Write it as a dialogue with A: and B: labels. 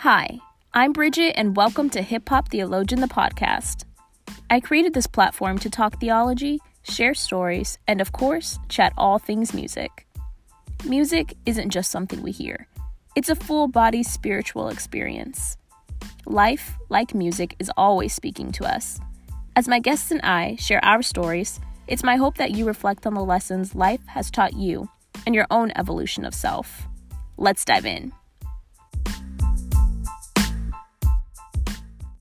A: Hi, I'm Bridget, and welcome to Hip Hop Theologian, the podcast. I created this platform to talk theology, share stories, and of course, chat all things music. Music isn't just something we hear, it's a full body spiritual experience. Life, like music, is always speaking to us. As my guests and I share our stories, it's my hope that you reflect on the lessons life has taught you and your own evolution of self. Let's dive in.